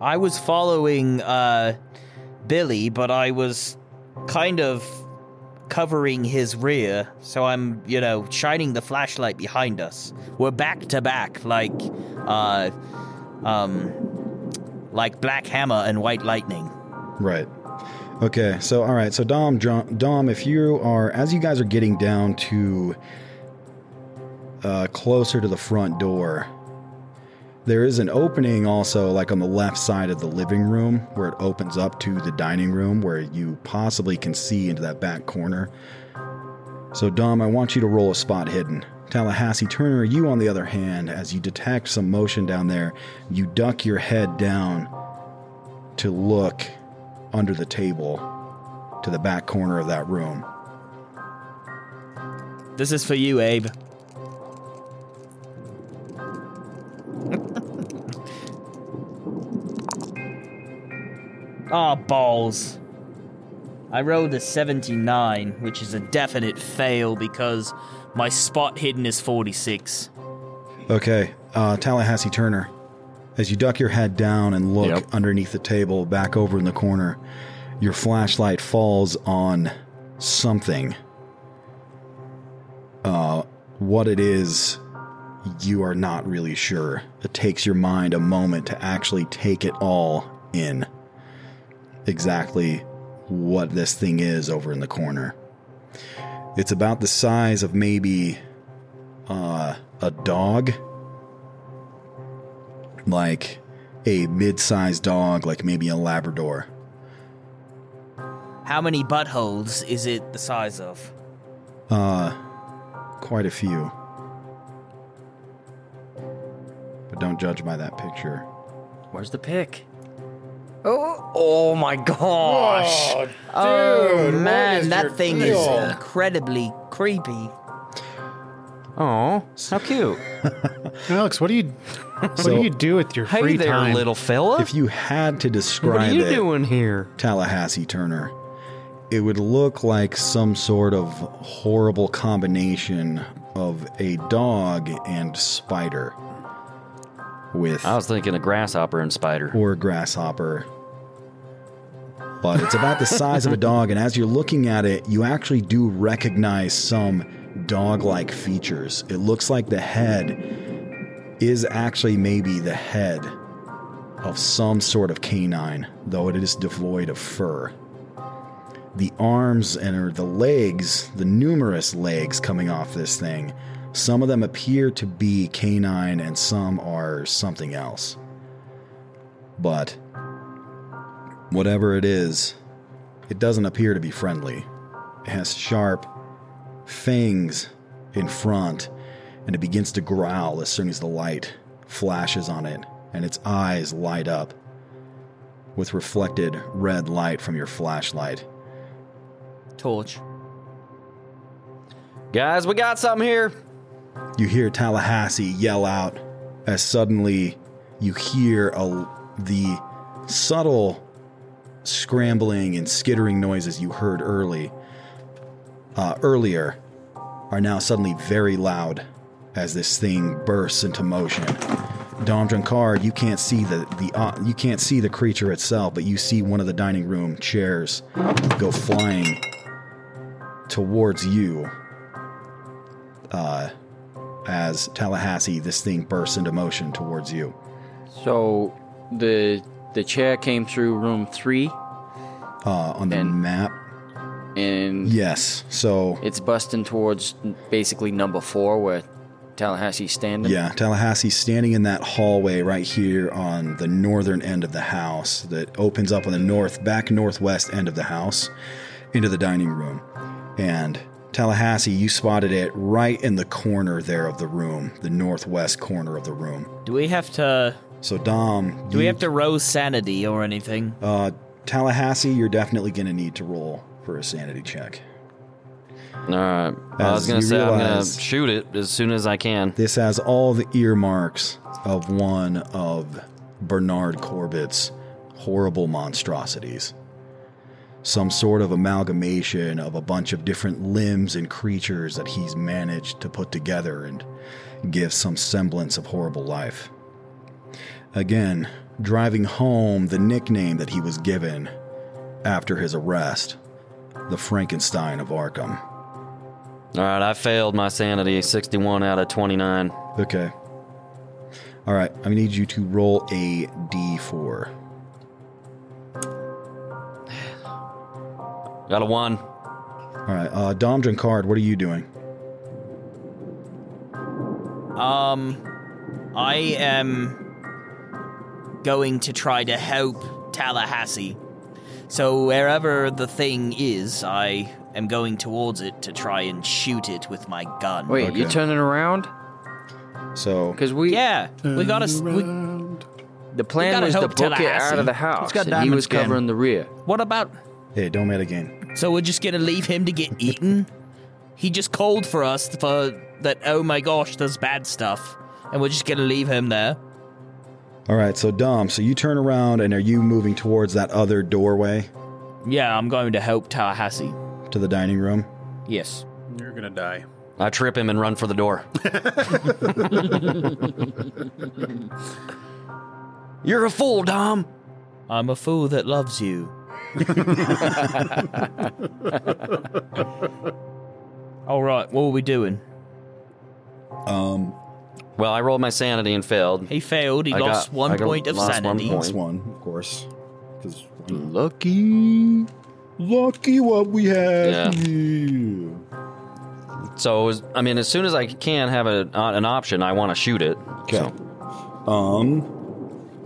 I was following uh, Billy, but I was kind of covering his rear, so I'm, you know, shining the flashlight behind us. We're back to back, like, uh, um, like Black Hammer and White Lightning. Right. Okay. So, all right. So, Dom, Dom, if you are, as you guys are getting down to uh, closer to the front door, there is an opening also, like on the left side of the living room, where it opens up to the dining room, where you possibly can see into that back corner. So, Dom, I want you to roll a spot hidden. Tallahassee Turner, you on the other hand, as you detect some motion down there, you duck your head down to look under the table to the back corner of that room. This is for you, Abe. Ah, balls. I rolled a 79, which is a definite fail because my spot hidden is 46. Okay, uh, Tallahassee Turner, as you duck your head down and look underneath the table, back over in the corner, your flashlight falls on something. Uh, what it is, you are not really sure. It takes your mind a moment to actually take it all in. Exactly what this thing is over in the corner. It's about the size of maybe uh, a dog. Like a mid sized dog, like maybe a Labrador. How many buttholes is it the size of? Uh, quite a few. But don't judge by that picture. Where's the pick? Oh, oh my gosh. Oh, Oh, dude, man, that thing deal? is incredibly creepy. Oh, how cute. Alex, what do you what So- do you do with your Hey free there, time? little fella. If you had to describe What are you it, doing here? Tallahassee Turner, it would look like some sort of horrible combination of a dog and spider. With I was thinking a grasshopper and spider. or a grasshopper. But it's about the size of a dog, and as you're looking at it, you actually do recognize some dog like features. It looks like the head is actually maybe the head of some sort of canine, though it is devoid of fur. The arms and or the legs, the numerous legs coming off this thing, some of them appear to be canine and some are something else. But whatever it is, it doesn't appear to be friendly. It has sharp fangs in front, and it begins to growl as soon as the light flashes on it, and its eyes light up with reflected red light from your flashlight. Torch. Guys, we got something here. You hear Tallahassee yell out as suddenly you hear a, the subtle scrambling and skittering noises you heard early uh, earlier are now suddenly very loud as this thing bursts into motion. Dom Drinkard, you can't see the the uh, you can't see the creature itself, but you see one of the dining room chairs go flying towards you. Uh, as Tallahassee, this thing bursts into motion towards you. So the the chair came through room three. Uh, on the map. And Yes. So it's busting towards basically number four where Tallahassee's standing. Yeah, Tallahassee's standing in that hallway right here on the northern end of the house that opens up on the north, back northwest end of the house into the dining room. And Tallahassee, you spotted it right in the corner there of the room, the northwest corner of the room. Do we have to? So Dom, Do we you- have to rose sanity or anything? Uh, Tallahassee, you're definitely going to need to roll for a sanity check. All right. I was As going you to say I'm going realize- to shoot it as soon as I can. This has all the earmarks of one of Bernard Corbett's horrible monstrosities. Some sort of amalgamation of a bunch of different limbs and creatures that he's managed to put together and give some semblance of horrible life. Again, driving home the nickname that he was given after his arrest the Frankenstein of Arkham. All right, I failed my sanity 61 out of 29. Okay. All right, I need you to roll a d4. Got a 1. All right, uh, Dom Drinkard, what are you doing? Um, I am going to try to help Tallahassee. So wherever the thing is, I am going towards it to try and shoot it with my gun. Wait, you're turning around? So, Because we yeah, we gotta. s- We, The plan gotta was to help book it Tallahassee. out of the He's house, got and he diamond was skin. covering the rear. What about? Hey, don't metagame. So we're just gonna leave him to get eaten? he just called for us for that. Oh my gosh, there's bad stuff, and we're just gonna leave him there. All right, so Dom, so you turn around and are you moving towards that other doorway Yeah, I'm going to help Tallahassee. to the dining room? Yes. You're gonna die. I trip him and run for the door. You're a fool, Dom. I'm a fool that loves you. All right, what are we doing? Um. Well, I rolled my sanity and failed. He failed. He I lost got- one I got- point of lost sanity. One That's point. one, of course. 'Cause- Lucky. Lucky what we have. Yeah. So, as- I mean, as soon as I can have a, uh, an option, I want to shoot it. Okay. Um,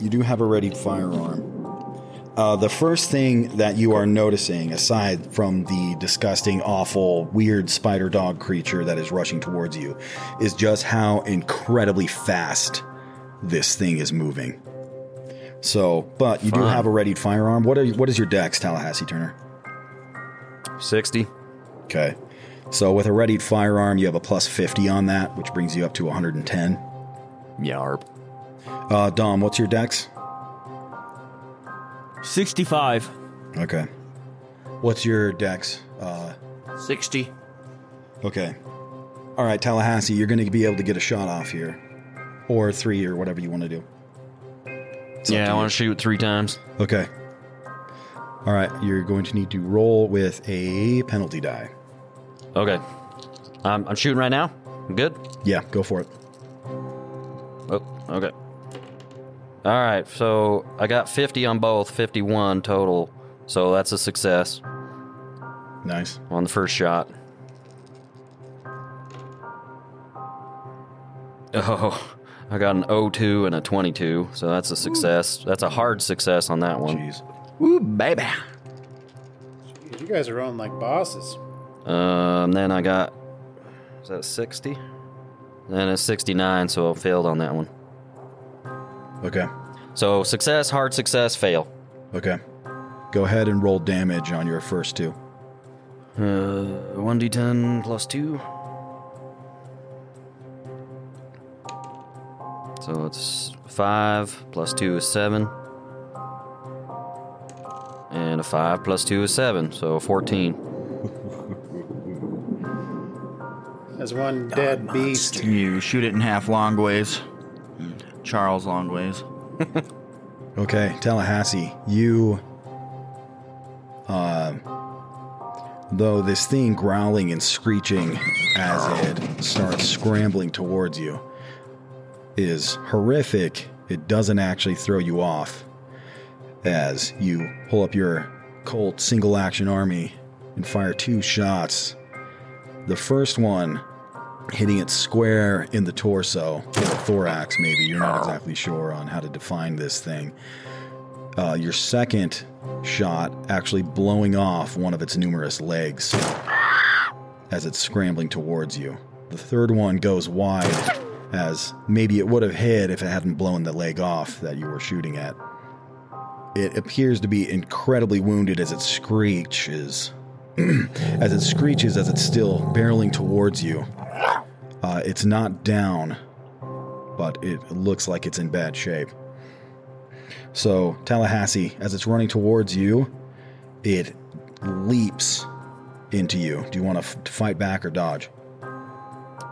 you do have a ready firearm. Uh, the first thing that you are noticing, aside from the disgusting, awful, weird spider dog creature that is rushing towards you, is just how incredibly fast this thing is moving. So, but you do have a readied firearm. What are you, what is your dex, Tallahassee Turner? 60. Okay. So with a readied firearm, you have a plus 50 on that, which brings you up to 110. Yarp. Uh, Dom, what's your dex? 65. Okay. What's your dex? Uh, 60. okay. All right, Tallahassee, you're going to be able to get a shot off here. Or three, or whatever you want to do. It's up Yeah, to I you. want to shoot three times. Okay. All right, you're going to need to roll with a penalty die. Okay. Um, I'm shooting right now. I'm good. Yeah, go for it. Oh, okay. All right, so I got 50 on both, 51 total. So that's a success Nice. on the first shot. Oh, I got an 02 and a 22, so that's a success. That's a hard success on that one. Jeez. Ooh, baby. You guys are rolling like bosses. Um, then I got is that 60? Then it's 69, so I failed on that one. Okay. So success, hard success, fail. Okay. Go ahead and roll damage on your first two. Uh, 1d10 plus 2. So it's 5 plus 2 is 7. And a 5 plus 2 is 7, so 14. As one dead beast. You shoot it in half long ways. Charles Longways. Okay, Tallahassee, you. Uh, though this thing growling and screeching as it starts scrambling towards you is horrific, it doesn't actually throw you off. As you pull up your Colt single action army and fire two shots. The first one hitting it square in the torso, or the thorax, maybe. You're not exactly sure on how to define this thing. Uh, your second shot actually blowing off one of its numerous legs as it's scrambling towards you. The third one goes wide, as maybe it would have hit if it hadn't blown the leg off that you were shooting at. It appears to be incredibly wounded as it screeches. as it screeches as it's still barreling towards you. Uh, it's not down, but it looks like it's in bad shape. So, Tallahassee, as it's running towards you, it leaps into you. Do you want to f- to fight back or dodge?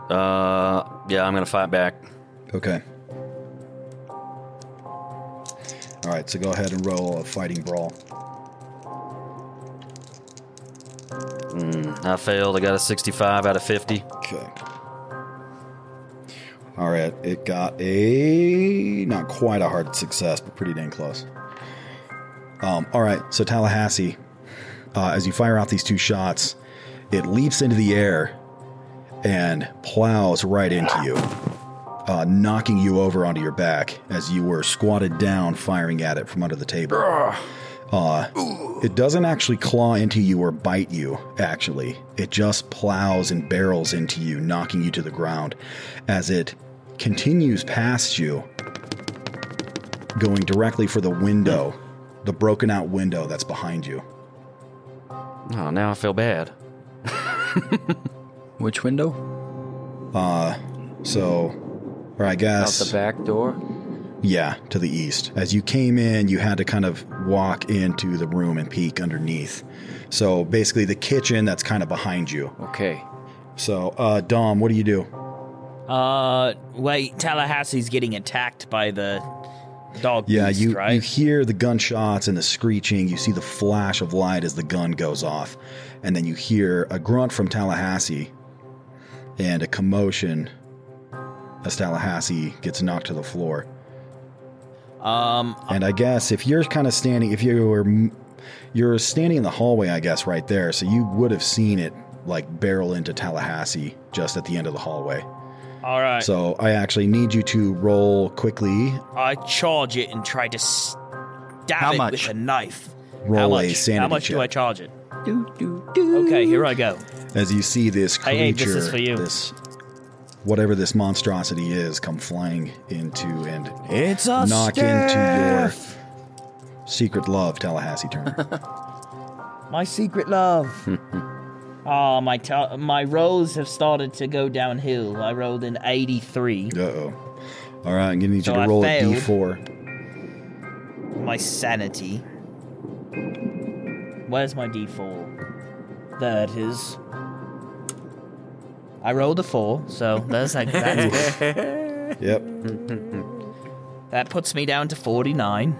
Uh, yeah, I'm gonna fight back. Okay. All right, so go ahead and roll a fighting brawl. Mm, I failed. I got a 65 out of 50. Okay. All right, it got a not quite a hard success, but pretty dang close. Um, all right, so Tallahassee, uh, as you fire out these two shots, it leaps into the air and plows right into you, uh, knocking you over onto your back as you were squatted down, firing at it from under the table. Uh, it doesn't actually claw into you or bite you, actually. It just plows and barrels into you, knocking you to the ground. As it continues past you, going directly for the window, the broken out window that's behind you. Oh, now I feel bad. Which window? Uh, so, or I guess. Out the back door? Yeah, to the east. As you came in, you had to kind of walk into the room and peek underneath. So basically, the kitchen that's kind of behind you. Okay. So, uh, Dom, what do you do? Uh, wait, Tallahassee's getting attacked by the dog Yeah, beast, you, right? you hear the gunshots and the screeching. You see the flash of light as the gun goes off. And then you hear a grunt from Tallahassee and a commotion as Tallahassee gets knocked to the floor. Um, And I guess if you're kind of standing, if you were, you're standing in the hallway, I guess right there, so you would have seen it like barrel into Tallahassee just at the end of the hallway. all right. So I actually need you to roll quickly. I charge it and try to stab How it much? with a knife. Roll How a much? sanity How much do. I charge it? Do, do, do. Okay, here I go. as you see this creature, Hey, hey, this is for you. this whatever this monstrosity is, come flying into and It's a knock staff. into your secret love, Tallahassee Turner. My secret love. oh, my ta- my rolls have started to go downhill. I rolled an 83. Uh oh. All right, I'm gonna need So you to I roll a d4. My sanity. Where's my d4? There it is. I rolled a 4, so there's like that's Yep. That puts me down to 49.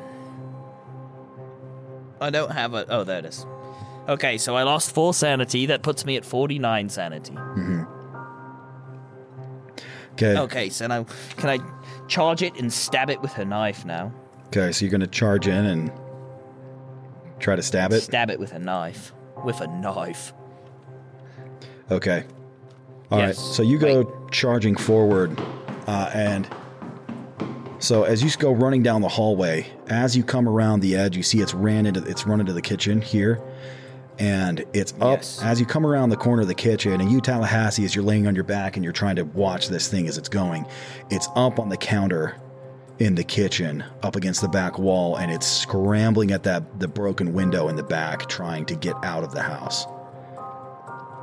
I don't have a. Oh, there it is. Okay, so I lost 4 sanity. That puts me at 49 sanity. hmm Okay. Okay, so now can I charge it and stab it with a knife now? Okay, so you're gonna charge in and try to stab it. Stab it with a knife. With a knife. Okay. All right. Yes. So you go charging forward, uh, and so as you go running down the hallway, as you come around the edge, you see it's ran into it's run into the kitchen here, and it's up as you come around the corner of the kitchen, and you Tallahassee, as you're laying on your back and you're trying to watch this thing as it's going, it's up on the counter in the kitchen up against the back wall and it's scrambling at that the broken window in the back trying to get out of the house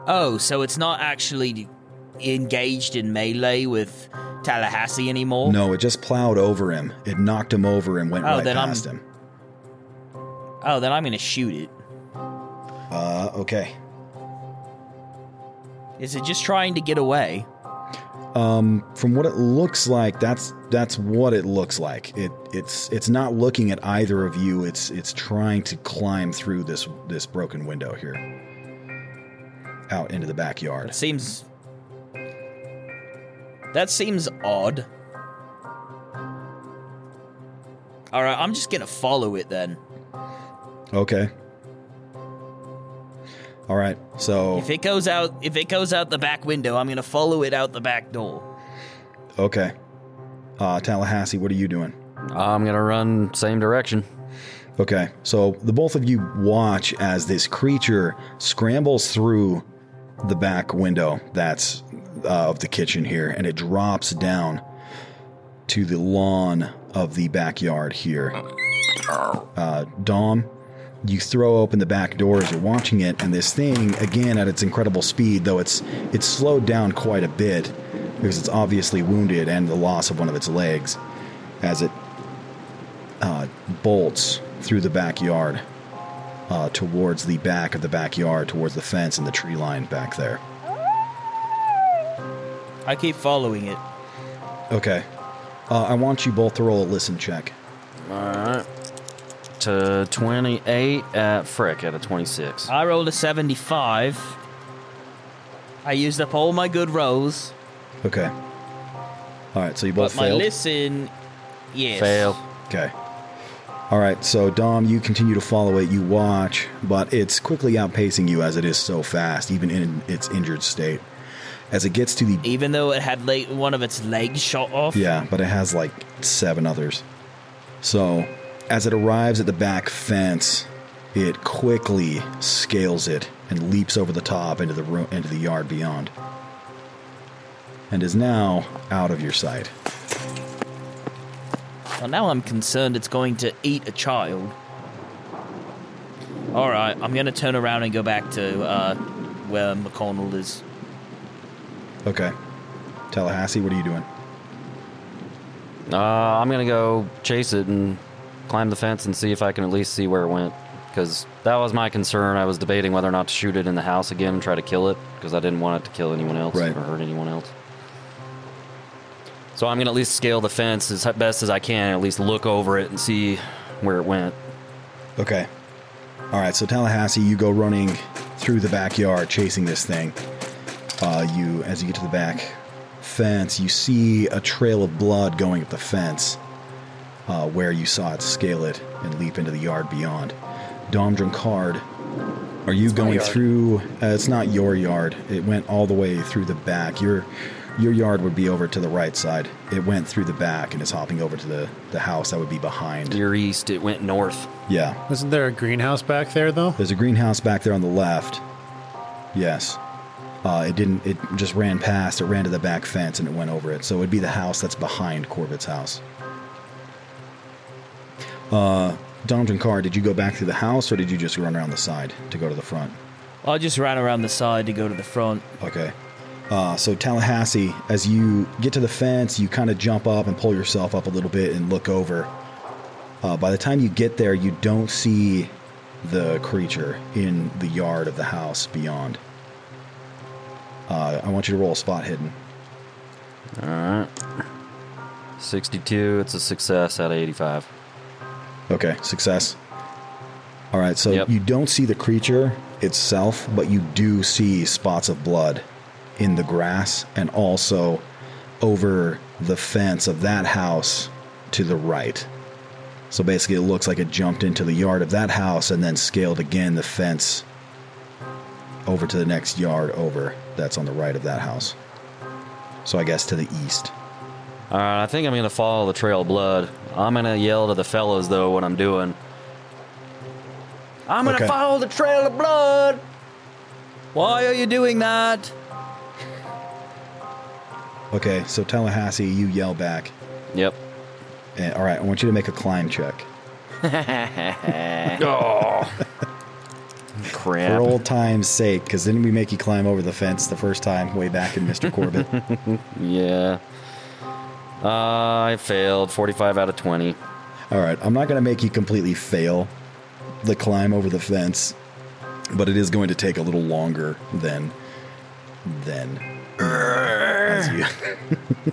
Oh, so it's not actually engaged in melee with Tallahassee anymore? No, it just plowed over him. It knocked him over and went Oh, right then I'm- past him. Oh, then I'm gonna shoot it. Uh, okay. Is it just trying to get away? Um, from what it looks like, that's that's what it looks like. It it's it's not looking at either of you. It's it's trying to climb through this this broken window here, out into the backyard. It seems. That seems odd. Alright, I'm just gonna follow it then. Okay. All right. So If it goes out if it goes out the back window, I'm gonna follow it out the back door. okay. Uh, Tallahassee, what are you doing? I'm gonna run same direction. Okay, so the both of you watch as this creature scrambles through the back window that's uh, of the kitchen here, and it drops down to the lawn of the backyard here. Uh, Dom, you throw open the back door as you're watching it, and this thing, again at its incredible speed, though it's it's slowed down quite a bit because it's obviously wounded and the loss of one of its legs, as it uh, bolts through the backyard uh, towards the back of the backyard, towards the fence and the tree line back there. I keep following it. Okay. Uh, I want you both to roll a listen check. Alright. To 28 at Frick at a 26. I rolled a 75. I used up all my good rolls. Okay. All right, so you both But my failed. listen. Yes. Fail. Okay. All right, so Dom, you continue to follow it. You watch, but it's quickly outpacing you as it is so fast, even in its injured state. As it gets to the Even though it had like one of its legs shot off. Yeah, but it has like seven others. So, as it arrives at the back fence, it quickly scales it and leaps over the top into the room, into the yard beyond, and is now out of your sight. Well, now I'm concerned it's going to eat a child. All right, I'm going to turn around and go back to uh, where McConnell is. Okay. Tallahassee, what are you doing? Uh, I'm gonna go chase it and climb the fence and see if I can at least see where it went. Because that was my concern. I was debating whether or not to shoot it in the house again and try to kill it because I didn't want it to kill anyone else Right. or hurt anyone else. So I'm gonna at least scale the fence as best as I can, at least look over it and see where it went. Okay. All right, so Tallahassee, you go running through the backyard chasing this thing. Uh, you, as you get to the back fence, you see a trail of blood going up the fence uh, where you saw it scale it and leap into the yard beyond. Dom Drinkard, are you my going through? Uh, it's not your yard. It went all the way through the back. Your your yard would be over to the right side. It went through the back and is hopping over to the, the house that would be behind. Your east, it went north. Yeah. Isn't there a greenhouse back there though? There's a greenhouse back there on the left. Yes. Uh, it didn't. It just ran past. It ran to the back fence and it went over it. So it'd be the house that's behind Corbett's house. Uh, Donovan Carr, did you go back through the house or did you just run around the side to go to the front? I just ran around the side to go to the front. Okay. Uh, so Tallahassee, as you get to the fence, you kind of jump up and pull yourself up a little bit and look over. Uh, by the time you get there, you don't see the creature in the yard of the house beyond. Uh, I want you to roll a spot hidden. All right. 62. It's a success out of 85. Okay, success. All right, so Yep. you don't see the creature itself, but you do see spots of blood in the grass and also over the fence of that house to the right. So basically, it looks like it jumped into the yard of that house and then scaled again the fence over to the next yard over that's on the right of that house. So I guess to the east. All right, I think I'm going to follow the trail of blood. I'm going to yell to the fellows, though, what I'm doing. I'm going to Okay. follow the trail of blood. Why are you doing that? Okay, so Tallahassee, you yell back. Yep. And, all right, I want you to make a climb check. oh. Crap. For old time's sake, because didn't we make you climb over the fence the first time way back in Mr. Corbett? yeah. Uh, I failed. 45 out of 20. All right, I'm not going to make you completely fail the climb over the fence, but it is going to take a little longer than than as you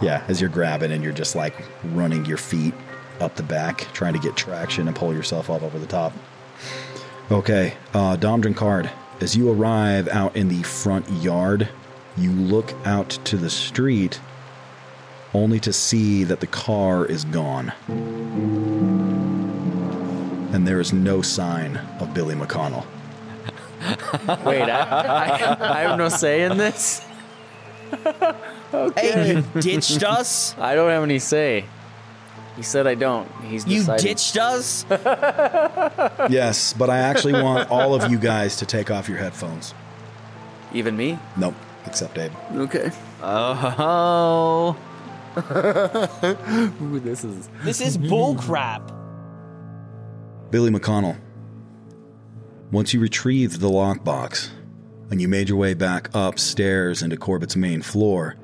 yeah as you're grabbing and you're just like running your feet up the back trying to get traction and pull yourself up over the top. Okay uh dom drinkard as you arrive out in the front yard you look out to the street only to see that the car is gone. And there is no sign of billy mcconnell. Wait, I, I, I have no say in this. okay. Hey, you ditched us? I don't have any say. He said I don't. He's You decided. ditched us? yes, but I actually want all of you guys to take off your headphones. Even me? Nope, except Abe. Okay. Oh. Ooh, this is This is bullcrap. Billy McConnell. Once you retrieved the lockbox and you made your way back upstairs into Corbett's main floor,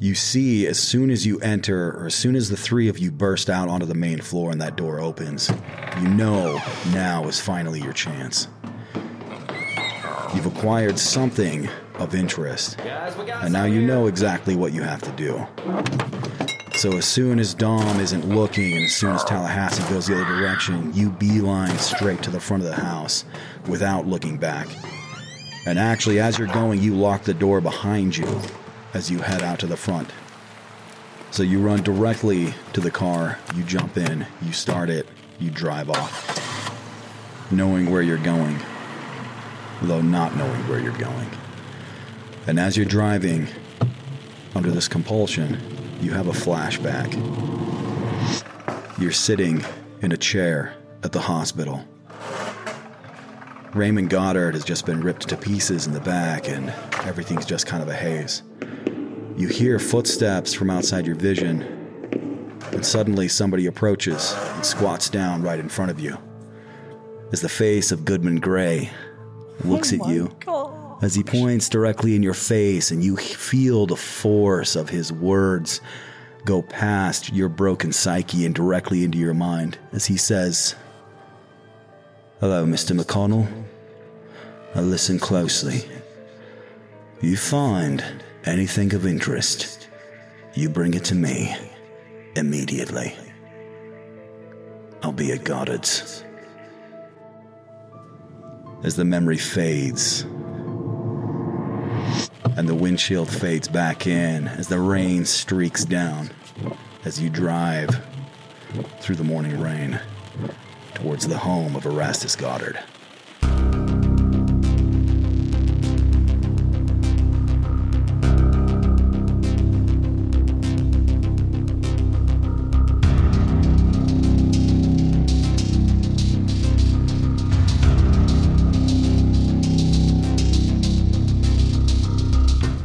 you see as soon as you enter, or as soon as the three of you burst out onto the main floor and that door opens, you know now is finally your chance. You've acquired something of interest, and now you know exactly what you have to do. So as soon as Dom isn't looking and as soon as Tallahassee goes the other direction, you beeline straight to the front of the house without looking back. And actually, as you're going, you lock the door behind you as you head out to the front. So you run directly to the car, you jump in, you start it, you drive off, knowing where you're going, though not knowing where you're going. And as you're driving, under this compulsion, you have a flashback. You're sitting in a chair at the hospital. Raymond Goddard has just been ripped to pieces in the back, and everything's just kind of a haze. You hear footsteps from outside your vision, and suddenly somebody approaches and squats down right in front of you. As the face of Goodman Gray looks oh at you as he points directly in your face, and you feel the force of his words go past your broken psyche and directly into your mind as he says, Hello, Mr. McConnell. Now listen closely. You find anything of interest, you bring it to me immediately. I'll be at Goddard's. As the memory fades, and the windshield fades back in as the rain streaks down as you drive through the morning rain towards the home of Erastus Goddard.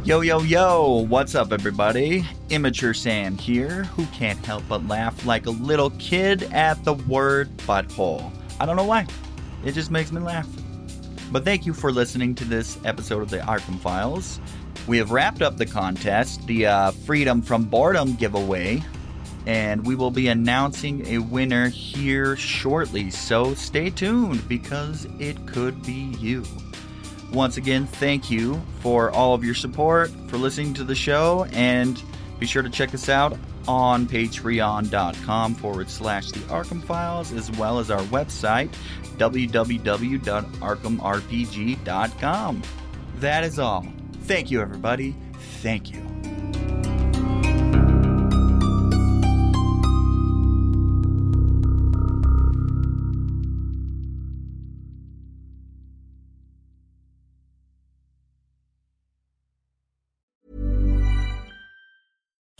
Yo, yo, yo, what's up, everybody? Immature Sam here, who can't help but laugh like a little kid at the word butthole. I don't know why, it just makes me laugh. But thank you for listening to this episode of the Arkham Files. We have wrapped up the contest, the uh, Freedom from Boredom giveaway, and we will be announcing a winner here shortly. So stay tuned because it could be you. Once again, thank you for all of your support, for listening to the show, and be sure to check us out on patreon.com forward slash the Arkham Files, as well as our website, www.arkhamrpg.com. That is all. Thank you, everybody. Thank you.